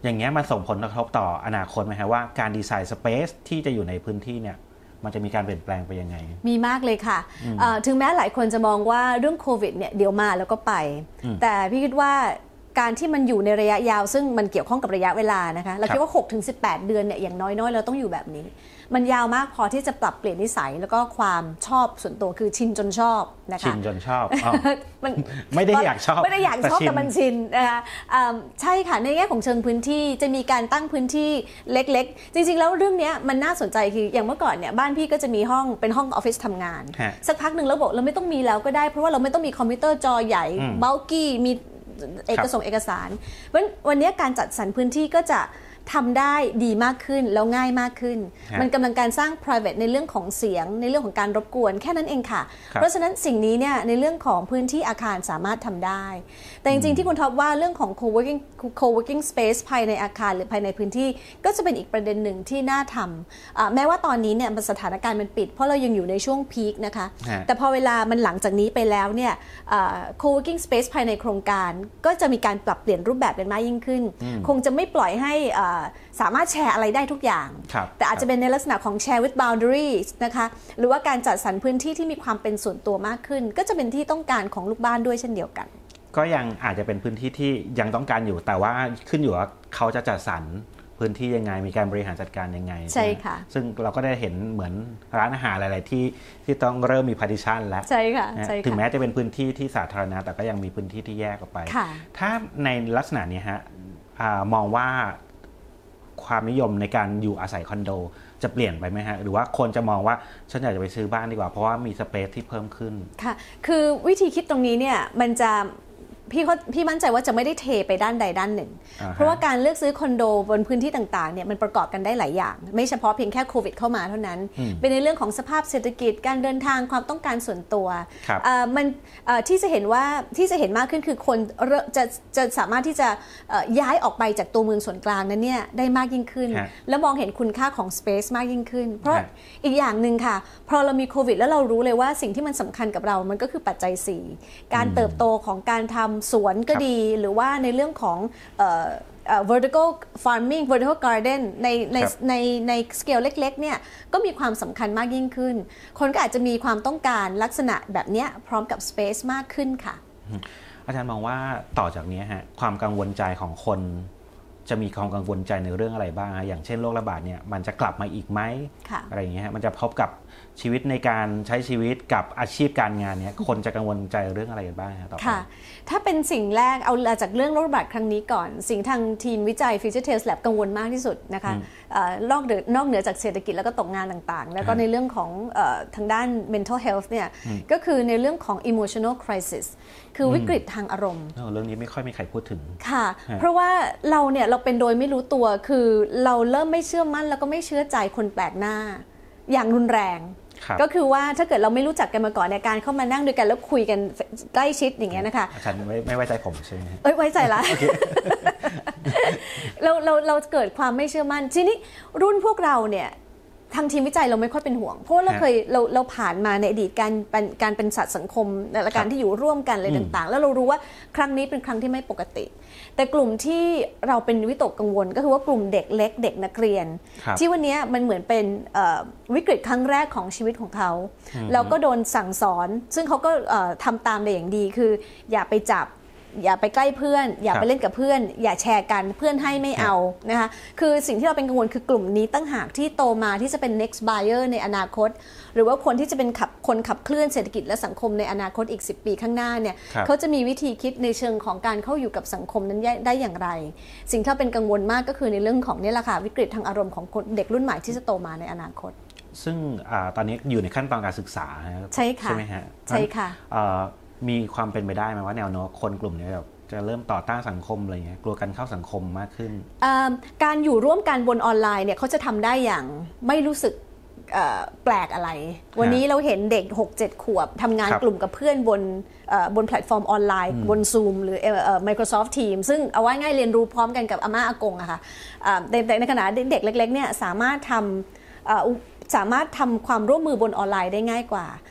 อย่างเงี้ยมันส่งผลกระทบต่ออนาคตไหมฮะว่าการดีไซน์ space ที่จะอยู่ในพื้นที่เนี่ยมันจะมีการเปลี่ยนแปลงไปยังไง มีมากเลยค่ะเอ่อถึงแม้หลายคนจะมองว่าเรื่องโควิดเนี่ยเดี๋ยวมาแล้วก็ไป แต่พี่คิดว่าการที่มันอยู่ในระยะยาว ซึ่งมันเกี่ยวข้องกับระยะเวลานะคะ เราคิดว่า 6-18ถึง18เดือนเนี่ยอย่างน้อยๆ เราต้องอยู่แบบนี้ มันยาวมากพอที่จะปรับเปลี่ยนนิสัยแล้วก็ความชอบส่วนตัวคือชินจนชอบนะคะชินจนชอบอ้าวมันไม่ได้อยากชอบไม่ได้อยากชอบแต่ชินแต่มันชินนะคะอ่าใช่ค่ะในแง่ของเชิงพื้นที่จะมีการตั้งพื้นที่เล็ก ๆ จริง ๆ แล้วเรื่องเนี้ยมันน่าสนใจคืออย่างเมื่อก่อนเนี่ยบ้านพี่ก็จะมีห้องเป็นห้องออฟฟิศทำงานฮะสักพักหนึ่งแล้วบอกเราไม่ต้องมีแล้วก็ได้เพราะว่าเราไม่ต้องมีคอมพิวเตอร์จอใหญ่อืมบัลกี้มีเอกสงเอกสารเพราะฉะนั้นวันนี้การจัดสรรพื้นที่ก็จะ ทำได้ดีมากขึ้นแล้วง่ายมากขึ้น ฮะมันกำลังการสร้าง private ในเรื่องของเสียง ในเรื่องของการรบกวนแค่นั้นเองค่ะ ครับ เพราะฉะนั้นสิ่งนี้เนี่ยในเรื่องของพื้นที่อาคารสามารถทำได้ แต่จริงๆที่คุณท็อปว่าเรื่องของ co-working co-working space ภายในอาคารหรือภายในพื้นที่ ก็จะเป็นอีกประเด็นหนึ่งที่น่าทำอ่าแม้ว่าตอนนี้เนี่ยมันสถานการณ์มันปิด เพราะเรายังอยู่ในช่วงพีคนะคะ ฮะ แต่พอเวลามันหลังจากนี้ไปแล้วเนี่ยอ่า co-working space ภายในโครงการ ก็จะมีการปรับเปลี่ยนรูปแบบกันมากยิ่งขึ้น คงจะไม่ปล่อยให้อ่าสามารถแชร์อะไรได้ทุกอย่างครับแต่อาจจะเป็นในลักษณะของ share with boundaries นะคะหรือว่าการจัดสรรพื้นที่ที่มีความเป็นส่วนตัวมากขึ้น ก็จะเป็นที่ต้องการของลูกบ้านด้วยเช่นเดียวกัน ก็ยังอาจจะเป็นพื้นที่ที่ยังต้องการอยู่แต่ว่าขึ้นอยู่ว่าเขาจะจัดสรรพื้นที่ยังไงมีการบริหารจัดการยังไง ใช่ไหมค่ะ ซึ่งเราก็ได้เห็นเหมือนร้านอาหารหลาย ๆ ที่ที่ต้องเริ่มมี partition แล้ว ใช่ค่ะนะใช่ถึงค่ะแม้จะเป็นพื้นที่ที่สาธารณะแต่ก็ยังมีพื้นที่ที่แยกออกไปค่ะถ้าในลักษณะนี้ฮะอามองว่า ความนิยมในการอยู่อาศัยคอนโด จะเปลี่ยนไปไหมฮะ หรือว่าคนจะมองว่าฉันอยากจะไปซื้อบ้านดีกว่า เพราะว่ามีสเปซที่เพิ่มขึ้น ค่ะ คือวิธีคิดตรงนี้เนี่ยมันจะ พี่เขาพี่มั่นใจว่าจะไม่ได้เทไปด้านใดด้านหนึ่งอ่าฮะเพราะว่าการเลือกซื้อคอนโดบนพื้นที่ต่างๆเนี่ยมันประกอบกันได้หลายอย่าง ไม่เฉพาะเพียงแค่โควิดเข้ามาเท่านั้น เป็นในเรื่องของสภาพเศรษฐกิจการเดินทางความต้องการส่วนตัวครับเอ่อมันเอ่อที่จะเห็นว่าที่จะเห็นมากขึ้นคือคนเริ่มจะจะสามารถที่จะเอ่อย้ายออกไปจากตัวเมืองส่วนกลางนั้นเนี่ยได้มากยิ่งขึ้นฮะแล้วมองเห็นคุณค่าของ Space มากยิ่งขึ้น เพราะฮะอีกอย่างหนึ่งค่ะพอเรามีโควิดแล้วเรารู้เลยว่าสิ่งที่มันสำคัญกับเรามันก็คือปัจจัย4การเติบโตของการทำสวนก็ครับดี หรือว่าในเรื่องของเอ่อเอ่อ vertical farming vertical garden ในในครับในในสเกลเล็กๆเนี่ยก็มีความสำคัญมากยิ่งขึ้น คนก็อาจจะมีความต้องการลักษณะแบบเนี้ยพร้อมกับ space มากขึ้นค่ะ อาจารย์มองว่าต่อจากนี้ฮะความกังวลใจของคน จะมีความกังวลใจในเรื่องอะไรบ้างฮะอย่างเช่นโรคระบาดเนี่ยมันจะกลับมาอีกไหมค่ะอะไรอย่างเงี้ยฮะมันจะพบกับชีวิตในการใช้ชีวิตกับอาชีพการงานเนี่ยคนจะกังวลใจเรื่องอะไรกันบ้างฮะต่อไปค่ะ ถ้าเป็นสิ่งแรกเอาจากเรื่องโรคระบาดครั้งนี้ก่อน สิ่งทางทีมวิจัย Future Tales Lab กังวลมากที่สุดนะคะเอ่อนอกเหนือนอกเหนือจากเศรษฐกิจแล้วก็ตกงานต่างๆ แล้วก็ฮะในเรื่องของเออทางด้าน mental health เนี่ยก็คือในเรื่องของ emotional crisis คือวิกฤตทางอารมณ์เออเรื่องนี้ไม่ค่อยมีใครพูดถึงค่ะฮะเพราะว่าเราเนี่ยเราเป็นโดยไม่รู้ตัวคือเราเริ่มไม่เชื่อมั่น แล้วก็ไม่เชื่อใจคนแปลกหน้า อย่างรุนแรงครับก็คือว่าถ้าเกิดเราไม่รู้จักกันมาก่อนในยการเข้ามานั่งด้วยกันแล้วคุยกันใกล้ชิดอย่างเงี้ยนะคะอาจารย์ไม่ไม่ไว้ใจผมใช่ไหมฮะเอ้ยไว้ใจละเราเราเราเกิดความไม่เชื่อมั่นทีนี้รุ่นพวกเราเนี่ยทางทีมวิจัยเราไม่ค่อยเป็นห่วง เพราะว่าเราฮะเคยเราเราผ่านมาในอดีตการเป็นการเป็นสัตว์สังคมและการที่อยู่ร่วมกันอะไรอืมต่างๆ แล้วเรารู้ว่าครั้งนี้เป็นครั้งที่ไม่ปกติ แต่กลุ่มที่เราเป็นวิตกกังวล ก็คือว่ากลุ่มเด็กเล็กเด็กนักเรียนครับที่วันเนี้ยมันเหมือนเป็นเอ่อวิกฤตครั้งแรกของชีวิตของเขาแล้วก็โดนสั่งสอน ซึ่งเขาก็เอ่อทำตามได้อย่างดีคือ อย่าไปจับ อย่าไปใกล้เพื่อน อย่าครับไปเล่นกับเพื่อน อย่าแชร์กันเพื่อนให้ไม่เอานะคะคือสิ่งที่เราเป็นกังวลคือกลุ่มนี้ตั้งหากที่โตมาที่จะเป็น next buyer ในอนาคต หรือว่าคนที่จะเป็นขับคนขับเคลื่อนเศรษฐกิจและสังคมในอนาคตอีก 10 ปีข้างหน้าเนี่ยครับเขาจะมีวิธีคิดในเชิงของการเข้าอยู่กับสังคมนั้นได้อย่างไร สิ่งที่เราเป็นกังวลมากก็คือในเรื่องของเนี่ยแหละค่ะวิกฤตทางอารมณ์ของคนเด็กรุ่นใหม่ที่จะโตมาในอนาคตซึ่งอาตอนนี้อยู่ในขั้นตอนการศึกษาฮะใช่ค่ะใช่ไหมฮะใช่ค่ะเอ่อ มีความเป็นไปได้ไหมว่าแนวโน้มคนกลุ่มนี้แบบจะเริ่มต่อต้านสังคมอะไรเงี้ยกลัวการเข้าสังคมมากขึ้นเอิ่มการอยู่ร่วมกันบนออนไลน์เนี่ยเขาจะทำได้อย่างไม่รู้สึกเอ่อแปลกอะไร วันนี้เราเห็นเด็ก 6-7 ขวบทำงานครับกลุ่มกับเพื่อนบนเอ่อบนแพลตฟอร์มออนไลน์ บน Zoom หรือเอ่อเอ่อ Microsoft Teams ซึ่งเอาไว้ง่ายเรียนรู้พร้อมกันกับอาม่าอากงอะค่ะอ่าแต่แต่ในขณะเด็กเล็กๆเนี่ยสามารถทำเอ่ออุสามารถทำความร่วมมือบนออนไลน์ได้ง่ายกว่าอะ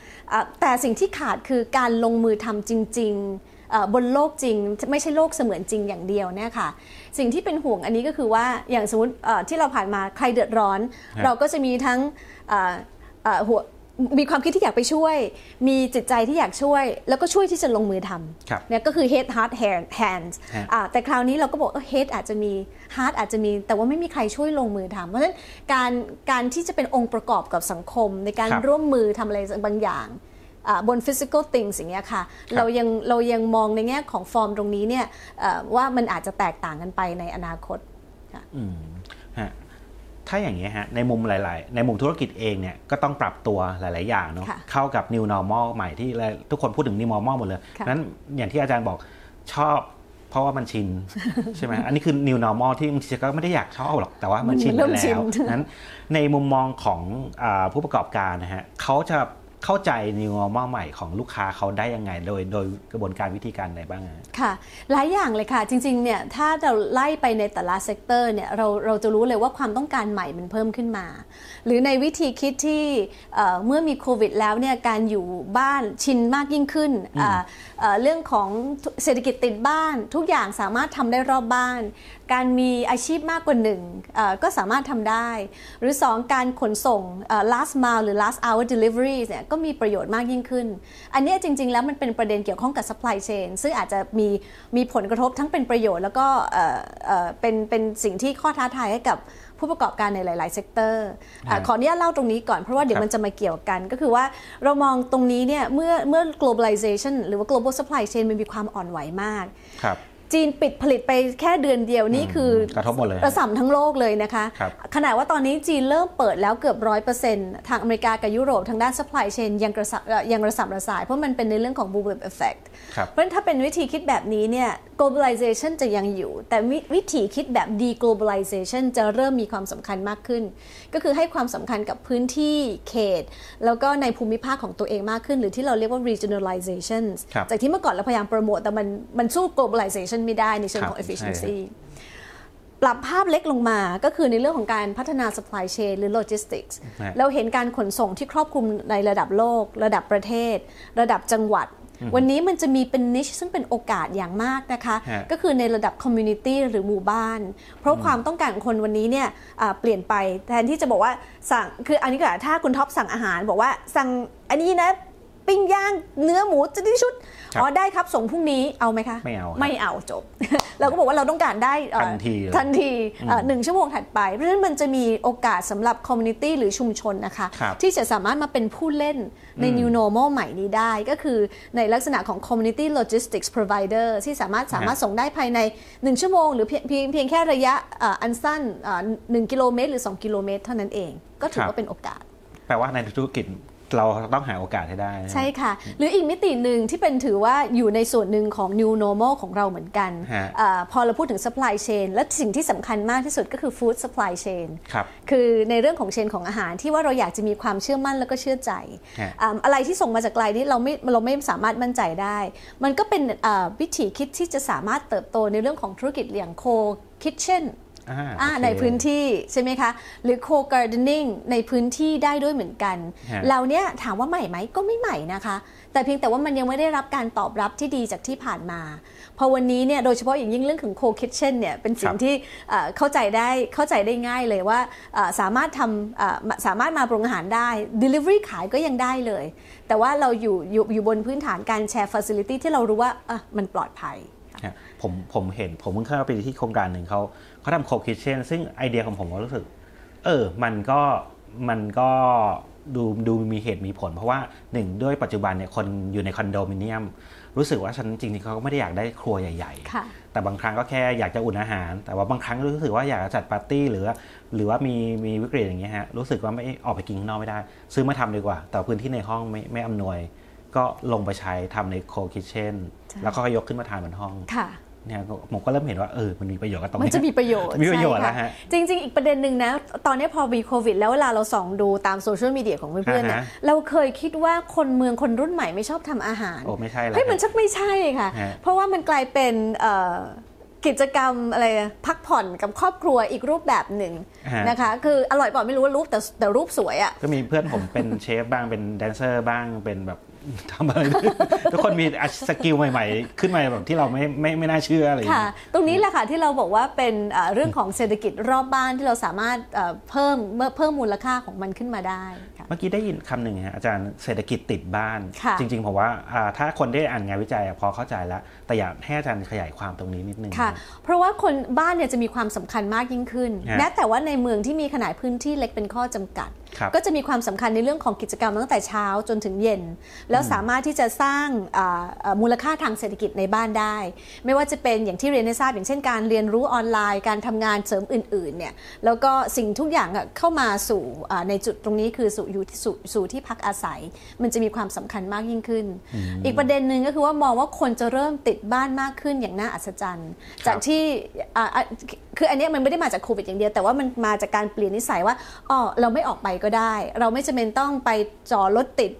แต่สิ่งที่ขาดคือการลงมือทำจริงๆเอ่อบนโลกจริง ไม่ใช่โลกเสมือนจริงอย่างเดียวเนี่ยค่ะ สิ่งที่เป็นห่วงอันนี้ก็คือว่าอย่างสมมติเอ่อที่เราผ่านมาใครเดือดร้อนฮะเราก็จะมีทั้งเอ่อเอ่อหัว มีความคิดที่อยากไปช่วย มีจิตใจที่อยากช่วย แล้วก็ช่วยที่จะลงมือทครับำเนี่ยก็คือ head heart hand hands ฮะอ่าแต่คราวนี้เราก็บอกเออ head อาจจะมี heart อาจจะมี แต่ว่าไม่มีใครช่วยลงมือทำเพราะฉะนั้นการการที่จะเป็นองค์ประกอบกับสังคม ในการครับร่วมมือทำอะไรบางอย่างอ่าบน physical things อย่างเงี้ยค่ะ เรายังเรายังมองในแง่ของฟอร์มตรงนี้เนี่ยเอ่อว่ามันอาจจะแตกต่างกันไปในอนาคตอืมฮะ ถ้าอย่างนี้ยฮะในมุมหลาย ๆ ในมุมธุรกิจเองเนี่ยก็ต้องปรับตัวหลาย ๆ อย่างเนาะค่ะเข้ากับ new normal ใหม่ที่ทุกคนพูดถึง new normal หมดเลยค่ะนั้นอย่างที่อาจารย์บอกชอบเพราะว่ามันชินใช่ไหมอันนี้คือ new normal ที่บางทีก็ไม่ได้อยากชอบหรอกแต่ว่ามันชินไปเริ่มแล้ชินวนั้นในมุมมองของอาผู้ประกอบการนะฮะเขาจะ เข้าใจ new normal ใหม่ของลูกค้าเขาได้ยังไง โดยโดยกระบวนการวิธีการใดบ้างฮะค่ะ หลายอย่างเลยค่ะ จริงๆเนี่ยถ้าเราไล่ไปในแต่ละเซกเตอร์เนี่ยเราเราจะรู้เลยว่าความต้องการใหม่มันเพิ่มขึ้นมา หรือในวิธีคิดที่เอ่อเมื่อมีโควิดแล้วเนี่ยการอยู่บ้านชินมากยิ่งขึ้นอ่าเอ่อเรื่องของเศรษฐกิจติดบ้าน ทุกอย่างสามารถทำได้รอบบ้าน การมีอาชีพมากกว่าหนึ่งเอ่อก็สามารถทำได้ หรือ 2 การขนส่งเอ่อ last mile หรือ last hour deliveries เนี่ยก็มีประโยชน์มากยิ่งขึ้น อันเนี้ยจริง ๆ แล้วมันเป็นประเด็นเกี่ยวข้องกับ supply chain ซึ่งอาจจะมีมีผลกระทบทั้งเป็นประโยชน์ แล้วก็เอ่อเอ่อเป็นเป็นสิ่งที่ข้อท้าทายให้กับผู้ประกอบการในหลาย ๆ sectorอะครับขออนุญาตเล่าตรงนี้ก่อนเพราะว่าเดี๋ยครัวบมันจะมาเกี่ยวกัน ก็คือว่าเรามองตรงนี้เนี่ยเมื่อเมื่อ globalization หรือว่า global supply chain มันมีความอ่อนไหวมากครับ จีนปิดผลิตไปแค่เดือนเดียวนี่คือกระทบหมดเลยระส่ำทั้งโลกเลยนะคะครับขณะว่าตอนนี้จีนเริ่มเปิดแล้วเกือบร้อยเปอร์เซ็นต์ทางอเมริกากับยุโรปทางด้าน supply chain ยังกระสับเอ่อยังระสับระสาย เพราะมันเป็นในเรื่องของ bullwhip effect ครับเพราะฉะนั้นถ้าเป็นวิธีคิดแบบนี้เนี่ย globalization จะยังอยู่ แต่วิวิธีคิดแบบ deglobalization จะเริ่มมีความสำคัญมากขึ้น ก็คือให้ความสำคัญกับพื้นที่เขต แล้วก็ในภูมิภาคของตัวเองมากขึ้น หรือที่เราเรียกว่า regionalization ครับจากที่เมื่อก่อนเราพยายามโปรโมท แต่มันมันสู้ globalization ไม่ได้ในเชิงของครับ efficiency ปรับภาพเล็กลงมาก็คือในเรื่องของการพัฒนา supply chain หรือ logistics ฮะเราเห็นการขนส่งที่ครอบคลุมในระดับโลก ระดับประเทศ ระดับจังหวัด วันนี้มันจะมีเป็น niche ซึ่งเป็นโอกาสอย่างมากนะคะฮะก็คือในระดับ community หรือหมู่บ้าน เพราะความต้องการของคนวันนี้เนี่ยอ่าเปลี่ยนไปแทนที่จะบอกว่าสั่งคืออันนี้ก็ถ้าคุณท็อปสั่งอาหารบอกว่าสั่งอันนี้นะปิ้งย่างเนื้อหมูจะได้ชุดครับ อ๋อได้ครับส่งพรุ่งนี้เอาไหมคะ ไม่เอาครับไม่เอาจบ เราก็บอกว่าเราต้องการได้เอ่อทันทีเลยทันทีเอ่อหนึ่งชั่วโมงถัดไป เพราะฉะนั้นมันจะมีโอกาสสำหรับ community หรือชุมชนนะคะครับที่จะสามารถมาเป็นผู้เล่นใน New Normal ใหม่นี้ได้ ก็คือในลักษณะของ Community Logistics Provider ที่สามารถสามารถส่งได้ภายใน 1 ชั่วโมง หรือเพียงเพียงเพียงแค่ระยะเอ่ออันสั้นเอ่อ1กิโลเมตรหรือ 2 กิโลเมตร เท่านั้นเอง ก็ถือครับว่าเป็นโอกาส แปลว่าในธุรกิจ เราต้องหาโอกาสให้ได้นะใช่ค่ะ หรืออีกมิติหนึ่งที่เป็นถือว่าอยู่ในส่วนหนึ่งของ new normal ของเราเหมือนกันฮะอาพอเราพูดถึง supply chain และสิ่งที่สำคัญมากที่สุดก็คือ food supply chain ครับคือในเรื่องของเชนของอาหารที่ว่าเราอยากจะมีความเชื่อมั่นแล้วก็เชื่อใจฮะอ่าอะไรที่ส่งมาจากไกลนี่เราไม่เราไม่สามารถมั่นใจได้ มันก็เป็นอ่าวิธีคิดที่จะสามารถเติบโตในเรื่องของธุรกิจอย่าง co kitchen อ่าอ่าโอเคในพื้นที่ใช่ไหมคะ หรือ co gardening ในพื้นที่ได้ด้วยเหมือนกันฮะเราเนี่ยถามว่าใหม่ไหมก็ไม่ใหม่นะคะ แต่เพียงแต่ว่ามันยังไม่ได้รับการตอบรับที่ดีจากที่ผ่านมาพอวันนี้เนี่ยโดยเฉพาะอย่างยิ่งเรื่องของ co kitchen เนี่ยเป็นสิ่คงรับที่เอ่อเข้าใจได้เข้าใจได้ง่ายเลยว่าเอ่อสามารถทำเอ่อมาสามารถมาปรุงอาหารได้ delivery ขายก็ยังได้เลย แต่ว่าเราอยู่อยู่อยู่บนพื้นฐานการแชร์ facility ที่เรารู้ว่าอะมันปลอดภัยฮะผมผมเห็นผมเพิ่งเข้าไปที่โครงการหนึ่งเขา เขาทำโคคิเชนซึ่งไอเดียของผมก็รู้สึก เออ มันก็มันก็ดูดูมีเหตุมีผล เพราะว่าหนึ่งด้วยปัจจุบันเนี่ยคนอยู่ในคอนโดมิเนียม รู้สึกว่าฉันจริงๆเขาก็ไม่ได้อยากได้ครัวใหญ่ค่ะๆแต่บางครั้งก็แค่อยากจะอุ่นอาหาร แต่ว่าบางครั้งรู้สึกว่าอยากจะจัดปาร์ตี้หรือว่าหรือว่ามีมีวิกฤตอย่างเงี้ยฮะรู้สึกว่าไม่ออกไปกินข้างนอกไม่ได้ ซื้อมาทำดีกว่า แต่พื้นที่ในห้องไม่ไม่อำนวย ก็ลงไปใช้ทำในโคคิเชนใช่แล้วก็ยกขึ้นมาทานบนห้องค่ะ เนี่ยก็ผมก็เริ่มเห็นว่าเออมันมีประโยชน์กับตรงมันนี้จะมีประโยชน์มีประโยชน์ใช่แล้วค่ฮะจริง ๆ อีกประเด็นหนึ่งนะ ตอนนี้พอมีโควิด แล้วเวลาเราส่องดูตามโซเชียลมีเดียของเพื่อนๆเนี่ยอ่าฮะเราเคยคิดว่าคนเมืองคนรุ่นใหม่ไม่ชอบทำอาหารโอ้ไม่ใช่แล้วเฮ้ยมันฮะชักไม่ใช่ค่ะฮะเพราะว่ามันกลายเป็นเอ่อกิจกรรมอะไรนะพักผ่อนกับครอบครัวอีกรูปแบบหนึ่งฮะนะคะ คืออร่อยเปล่าไม่รู้ว่ารูปแต่แต่รูปสวยอะก็มีเพื่อนผมเป็นเชฟบ้างเป็นแดนเซอร์บ้างเป็นแบบ ทำอะไร ทุกคนมี skill ใหม่ ๆ ขึ้นมาแบบที่เราไม่ไม่ไม่น่าเชื่ออะไรอย่างค่ะเงี้ยตรงนี้แหละค่ะที่เราบอกว่าเป็นเอ่อเรื่องของเศรษฐกิจรอบบ้านที่เราสามารถเอ่อเพิ่มเมื่อเพิ่มมูลค่าของมันขึ้นมาได้ค่ะเมื่อกี้ได้ยินคำหนึ่งฮะอาจารย์เศรษฐกิจติดบ้านค่ะจริงๆผมว่าอ่าถ้าคนได้อ่านงานวิจัยอะพอเข้าใจแล้ว แต่อยากให้อาจารย์ขยายความตรงนี้นิดนึงค่ะ เพราะว่าคนบ้านเนี่ยจะมีความสำคัญมากยิ่งขึ้นฮะแม้แต่ว่าในเมืองที่มีขนาดพื้นที่เล็กเป็นข้อจำกัดครับ ก็จะมีความสำคัญในเรื่องของกิจกรรมตั้งแต่เช้าจนถึงเย็น แล้วสามารถที่จะสร้างอ่าเอ่อมูลค่าทางเศรษฐกิจในบ้านได้ ไม่ว่าจะเป็นอย่างที่เรียนให้ทราบอย่างเช่นการเรียนรู้ออนไลน์ การทำงานเสริมอื่นๆเนี่ยแล้วก็สิ่งทุกอย่างอะเข้ามาสู่อ่าในจุดตรงนี้คือสู่อยู่ที่สู่สู่ที่พักอาศัย มันจะมีความสำคัญมากยิ่งขึ้น อีกประเด็นหนึ่งก็คือว่ามองว่าคนจะเริ่มติดบ้านมากขึ้นอย่างน่าอัศจรรย์ จากที่อ่าอะคืออันเนี้ยมันไม่ได้มาจากโควิดอย่างเดียวแต่ว่ามันมาจากการเปลี่ยนนิสัยว่าอ๋อเราไม่ออกไปก็ได้ เราไม่จำเป็นต้องไปจอรถติด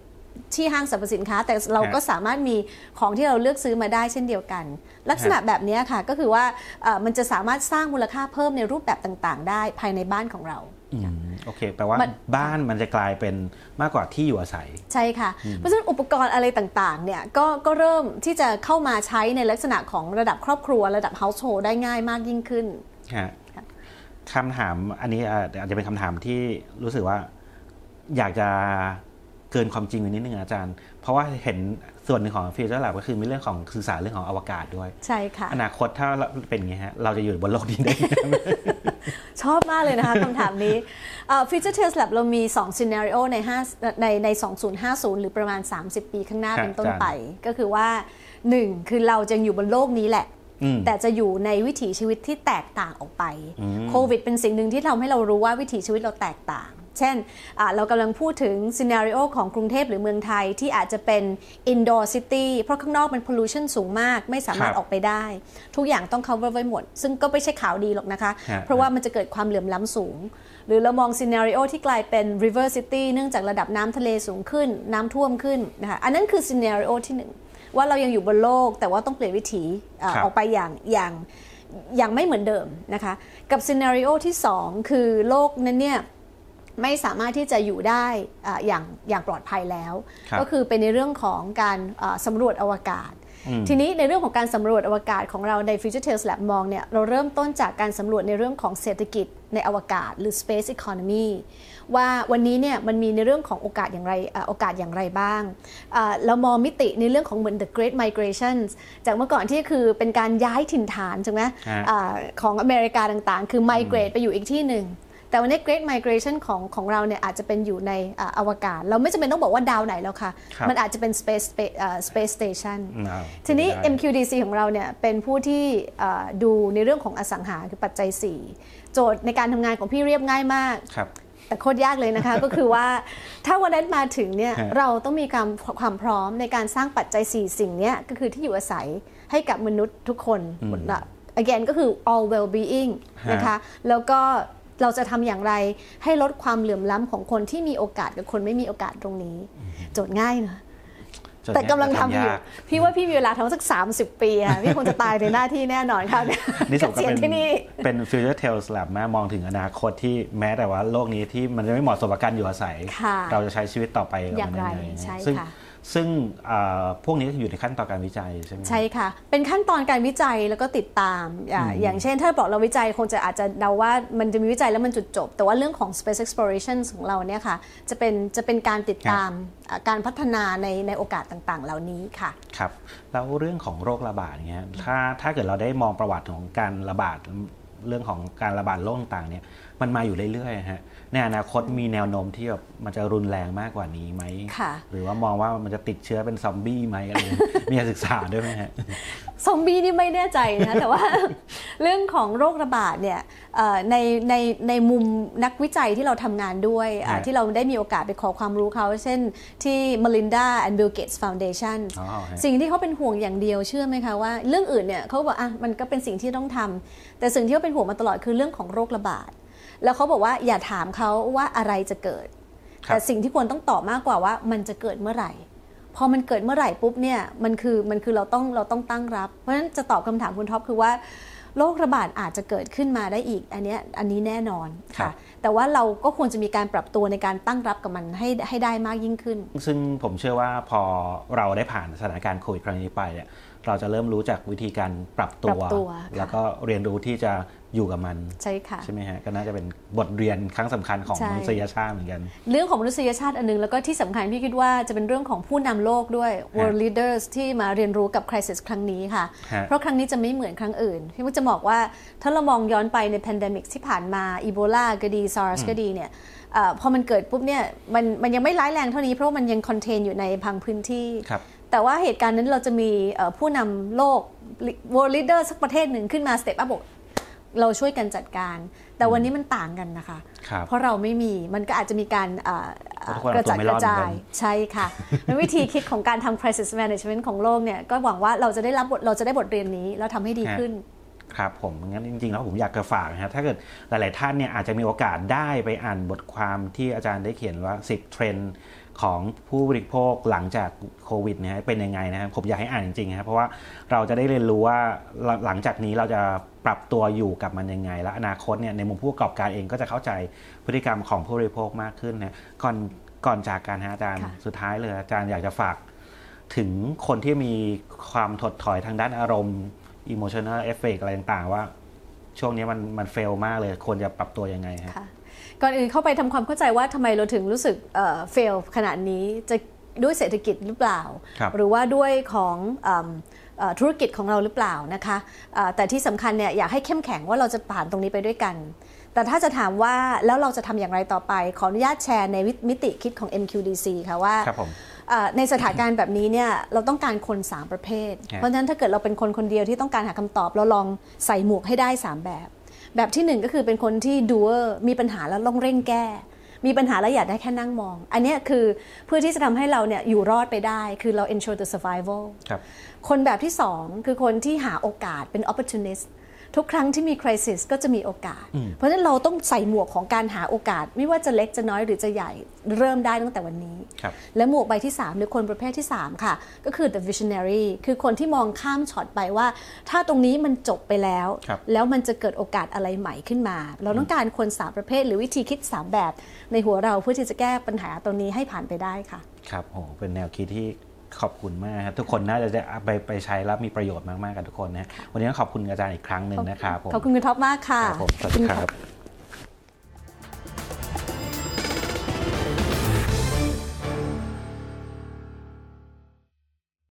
ที่ห้างสรรพสินค้า แต่เราก็สามารถมีของที่เราเลือกซื้อมาได้เช่นเดียวกัน ลักษณะแบบเนี้ยค่ะก็คือว่าเอ่อมันจะสามารถสร้างมูลค่าเพิ่มในรูปแบบต่างๆ ได้ภายในบ้านของเราอืมโอเคแปลว่ามนบ้านมันจะกลายเป็นมากกว่าที่อยู่อาศัย ใช่ค่ะ เพราะฉะนั้นอุปกรณ์อะไรต่างๆเนี่ยก็ก็เริ่มที่จะเข้ามาใช้ในลักษณะของระดับครอบครัว ระดับ household ได้ง่ายมากยิ่งขึ้นฮะ ค่ะคำถามอันนี้อะอาจจะเป็นคำถามที่รู้สึกว่าอยากจะเกินความจริงไปนิดนึงอาจารย์ เพราะว่าเห็นส่วนหนึ่งของฟิวเจอร์แลบก็คือมีเรื่องของสื่อสารเรื่องของอวกาศด้วย ใช่ค่ะ อนาคตถ้าเราเป็นอย่างนี้ฮะเราจะอยู่บนโลกนี้ได้ไหมชอบมากเลยนะคะคำถามนี้เอ่อ Future Tales Lab เรามี2 scenario ใน5ในใน 2050 หรือประมาณ 30 ปีข้างหน้าครับเป็นต้นอาจารย์ไป ก็คือว่า 1 คือเราจะอยู่บนโลกนี้แหละอืม แต่จะอยู่ในวิถีชีวิตที่แตกต่างออกไปอืมโควิดเป็นสิ่งหนึ่งที่ทำให้เรารู้ว่าวิถีชีวิตเราแตกต่าง เช่นอ่าเรากำลังพูดถึงซีนารีโอของกรุงเทพหรือเมืองไทยที่อาจจะเป็น indoor city เพราะข้างนอกมัน pollution สูงมากไม่สามารถครับออกไปได้ ทุกอย่างต้อง cover ไว้หมด ซึ่งก็ไม่ใช่ข่าวดีหรอกนะคะฮะเพราะว่ามันจะเกิดความเหลื่อมล้ำสูงหรือเรามอง scenario ที่กลายเป็น river city เนื่องจากระดับน้ำทะเลสูงขึ้น น้ำท่วมขึ้นนะคะอันนั้นคือ scenario ที่หนึ่ง ว่าเรายังอยู่บนโลกแต่ว่าต้องเปลี่ยนวิถีอ่าครับออกไปอย่างอย่างอย่างไม่เหมือนเดิมนะคะ กับ scenario ที่ 2 คือโลกนั้นเนี่ยไม่สามารถที่จะอยู่ได้อ่าอย่างอย่างปลอดภัยแล้วครับก็คือเป็นในเรื่องของการอ่าสำรวจอวกาศอืมทีนี้ในเรื่องของการสำรวจอวกาศของเราใน Future Tales Lab มองเนี่ยเราเริ่มต้นจากการสำรวจในเรื่องของเศรษฐกิจในอวกาศ หรือ Space Economy ว่าวันนี้เนี่ยมันมีในเรื่องของโอกาสอย่างไรอ่าโอกาสอย่างไรบ้างอ่าเรามองมิติในเรื่องของเหมือน the Great Migration จากเมื่อก่อนที่คือเป็นการย้ายถิ่นฐานใช่ไหมฮะอ่าของอเมริกาต่างๆ คือ migrate ไปอยู่อีกที่หนึ่งแต่วันนี้ Great Migration ของของเราเนี่ยอาจจะเป็นอยู่ในอ่าอวกาศ เราไม่จำเป็นต้องบอกว่าดาวไหนแล้วค่ะครับมันอาจจะเป็น space space อ่า space station เอาทีนี้ได้ MQDC ของเราเนี่ยเป็นผู้ที่เอ่อดูในเรื่องของอสังหาคือปัจจัย 4 โจทย์ในการทำงานของพี่เรียบง่ายมากครับ แต่โคตรยากเลยนะคะ ก็คือว่าถ้าวันนั้นมาถึงเนี่ยฮะเราต้องมีความความพร้อมในการสร้างปัจจัย 4 สิ่งเนี้ยก็คือที่อยู่อาศัยให้กับมนุษย์ทุกคนละ again ก็คือ all well being ฮะนะคะแล้วก็เราจะทำอย่างไรให้ลดความเหลื่อมล้ำของคนที่มีโอกาสกับคนไม่มีโอกาสตรงนี้ โจทย์ง่ายเนอะจน แต่กำลังทำอยู่ยากพี่ว่าพี่มีเวลาทำสัก 30 ปีค่ะ พี่คงจะตายในหน้าที่แน่นอนค่ะเนี่ยนี่เกสมก็ษียณเป็นที่นี่เป็น future tales lab แม่มองถึงอนาคตที่แม้แต่ว่าโลกนี้ที่มันจะไม่เหมาะสมกับการอยู่อาศัยค่ะเราจะใช้ชีวิตต่อไปกับอย่างมันไรยังไงใช่ซึ่งค่ะ ซึ่งอ่าพวกนี้อยู่ในขั้นตอนการวิจัยใช่ไหมใช่ค่ะ เป็นขั้นตอนการวิจัยแล้วก็ติดตามอ่าอย่างเช่นถ้าบอกเราวิจัยคงจะอาจจะเดาว่ามันจะมีวิจัยแล้วมันจุดจบ แต่ว่าเรื่องของ space exploration ของเราเนี่ยค่ะจะเป็นจะเป็นการติดตามอ่าการพัฒนาในในโอกาสต่างๆ เหล่านี้ค่ะครับแล้วเรื่องของโรคระบาดเงี้ยถ้าถ้าเกิดเราได้มองประวัติของการระบาดเรื่องของการระบาดโรคต่างๆเนี่ยมันมาอยู่เรื่อยๆฮะ ในอนาคตมีแนวโน้มที่แบบมันจะรุนแรงมากกว่านี้ไหมค่ะหรือว่ามองว่ามันจะติดเชื้อเป็นซอมบี้ไหมอะไรอย่างเงี้ยมีการศึกษาด้วยไหมฮะ ซอมบี้นี่ไม่แน่ใจนะคะแต่ว่าเรื่องของโรคระบาดเนี่ยเอ่อในในในมุมนักวิจัยที่เราทำงานด้วยอะฮะที่เราได้มีโอกาสไปขอความรู้เขา เช่นที่ Melinda and Bill Gates Foundation อ๋อฮะสิ่งที่เขาเป็นห่วงอย่างเดียวเชื่อไหมคะว่าเรื่องอื่นเนี่ยเขาบอกอะมันก็เป็นสิ่งที่ต้องทำแต่สิ่งที่เขาเป็นห่วงมาตลอดคือเรื่องของโรคระบาด แล้วเขาบอกว่าอย่าถามเขาว่าอะไรจะเกิดครับแต่สิ่งที่ควรต้องตอบมากกว่าว่ามันจะเกิดเมื่อไหร่พอมันเกิดเมื่อไหร่ปุ๊บเนี่ยมันคือมันคือเราต้องเราต้องตั้งรับ เพราะฉะนั้นจะตอบคำถามคุณท็อปคือว่าโรคระบาดอาจจะเกิดขึ้นมาได้อีก อันเนี้ยอันนี้แน่นอนครัค่ะบแต่ว่าเราก็ควรจะมีการปรับตัวในการตั้งรับกับมันให้ให้ได้มากยิ่งขึ้น ซึ่งผมเชื่อว่าพอเราได้ผ่านสถานการณ์โควิดครั้งนี้ไปเนี่ย เราจะเริ่มรู้จักวิธีการปรับตัวปรับตัวค่ะแล้วก็เรียนรู้ที่จะอยู่กับมัน ใช่ค่ะใช่ไหมฮะก็น่าจะเป็นบทเรียนครั้งสำคัญของใช่มนุษยชาติเหมือนกัน เรื่องของมนุษยชาติอันนึง แล้วก็ที่สำคัญพี่คิดว่าจะเป็นเรื่องของผู้นำโลกด้วย world leaders ที่มาเรียนรู้กับ crisis ครั้งนี้ค่ะฮะเพราะครั้งนี้จะไม่เหมือนครั้งอื่น พี่มุกจะบอกว่าถ้าเรามองย้อนไปใน pandemic ที่ผ่านมาอีโบลาก็ดี SARS ก็ดีเนี่ยเอ่อพอมันเกิดปุ๊บเนี่ยมันมันยังไม่ร้ายแรงเท่านี้เพราะว่ามันยังคอนเทนอยู่ในพังพื้นที่ครับ แต่ว่าเหตุการณ์นั้นเราจะมีเอ่อผู้นำโลก world leader สักประเทศหนึ่งขึ้นมา step up บอกเราช่วยกันจัดการ แต่วันนี้มันต่างกันนะคะครับเพราะเราไม่มีมันก็อาจจะมีการเอ่อเอ่อทุกคนกระจัดเอาตัวไม่กรอดระจายเหมือนกันใช่ค่ะเป็นวิธีคิดของการทำ crisis management ของโลกเนี่ยก็หวังว่าเราจะได้รับบทเราจะได้บทเรียนนี้แล้วทำให้ดีขึ้นครับผมงั้นจริงๆแล้วผมอยากจะฝากนะครับถ้าเกิดหลาย ๆ ท่านเนี่ยอาจจะมีโอกาสได้ไปอ่านบทความที่อาจารย์ได้เขียนว่า 10 เทรนด์ ของผู้บริโภคหลังจากโควิดเนี่ยเป็นยังไงนะครับผมอยากให้อ่านจริงๆนะครับเพราะว่าเราจะได้เรียนรู้ว่าหลังหลังจากนี้เราจะปรับตัวอยู่กับมันยังไง และอนาคตเนี่ยในมุมผู้ประกอบการเองก็จะเข้าใจพฤติกรรมของผู้บริโภคมากขึ้นนะก่อนก่อนจากการฮะอาจารย์ค่ะสุดท้ายเลยอาจารย์อยากจะฝากถึงคนที่มีความถดถอยทางด้านอารมณ์ emotional effect อะไรต่างๆ ว่าช่วงนี้มันมันเฟลมากเลยควรจะปรับตัวยังไงฮะค่ะ ก่อนอื่นเข้าไปทำความเข้าใจว่าทำไมเราถึงรู้สึกเฟลขนาดนี้จะด้วยเศรษฐกิจหรือเปล่าครับหรือว่าด้วยของเอิ่มเอ่อธุรกิจของเราหรือเปล่านะคะเอ่อแต่ที่สำคัญเนี่ยอยากให้เข้มแข็งว่าเราจะผ่านตรงนี้ไปด้วยกัน แต่ถ้าจะถามว่าแล้วเราจะทำอย่างไรต่อไป ขออนุญาตแชร์ในมิติคิดของ MQDC ค่ะว่าครับผมเอ่อในสถานการณ์แบบนี้เนี่ยเราต้องการคน 3 ประเภทครับเพราะฉะนั้นถ้าเกิดเราเป็นคนคนเดียวที่ต้องการหาคำตอบเราลองใส่หมวกให้ได้ 3 แบบ แบบที่1ก็คือเป็นคนที่ดูเออร์มีปัญหาแล้วต้องเร่งแก้ มีปัญหาแล้วอยากได้แค่นั่งมอง อันเนี้ยคือเพื่อที่จะทำให้เราเนี่ยอยู่รอดไปได้ คือเรา ensure the survival ครับคนแบบที่2คือคนที่หาโอกาสเป็น opportunist ทุกครั้งที่มี crisis ก็จะมีโอกาส เพราะฉะนั้นเราต้องใส่หมวกของการหาโอกาส ไม่ว่าจะเล็กจะน้อยหรือจะใหญ่เริ่มได้ตั้งแต่วันนี้ครับและหมวกใบที่ 3 หรือคนประเภทที่ 3 ค่ะ ก็คือ the visionary คือคนที่มองข้ามช็อตไปว่า ถ้าตรงนี้มันจบไปแล้วครับแล้วมันจะเกิดโอกาสอะไรใหม่ขึ้นมา เราต้องการคน 3 ประเภท หรือวิธีคิด 3 แบบ ในหัวเราเพื่อที่จะแก้ปัญหาตรงนี้ให้ผ่านไปได้ค่ะ ครับโอ้เป็นแนวคิดที่ ขอบคุณมากครับทุกคนน่าจะได้เอาไปไปใช้แล้วมีประโยชน์มากๆกับทุกคนนะวันนี้ต้องขอบคุณอาจารย์อีกครั้งหนึ่งนะครับผมขอบคุณคุณท็อปมากค่ะครับผมสวัสดีครับ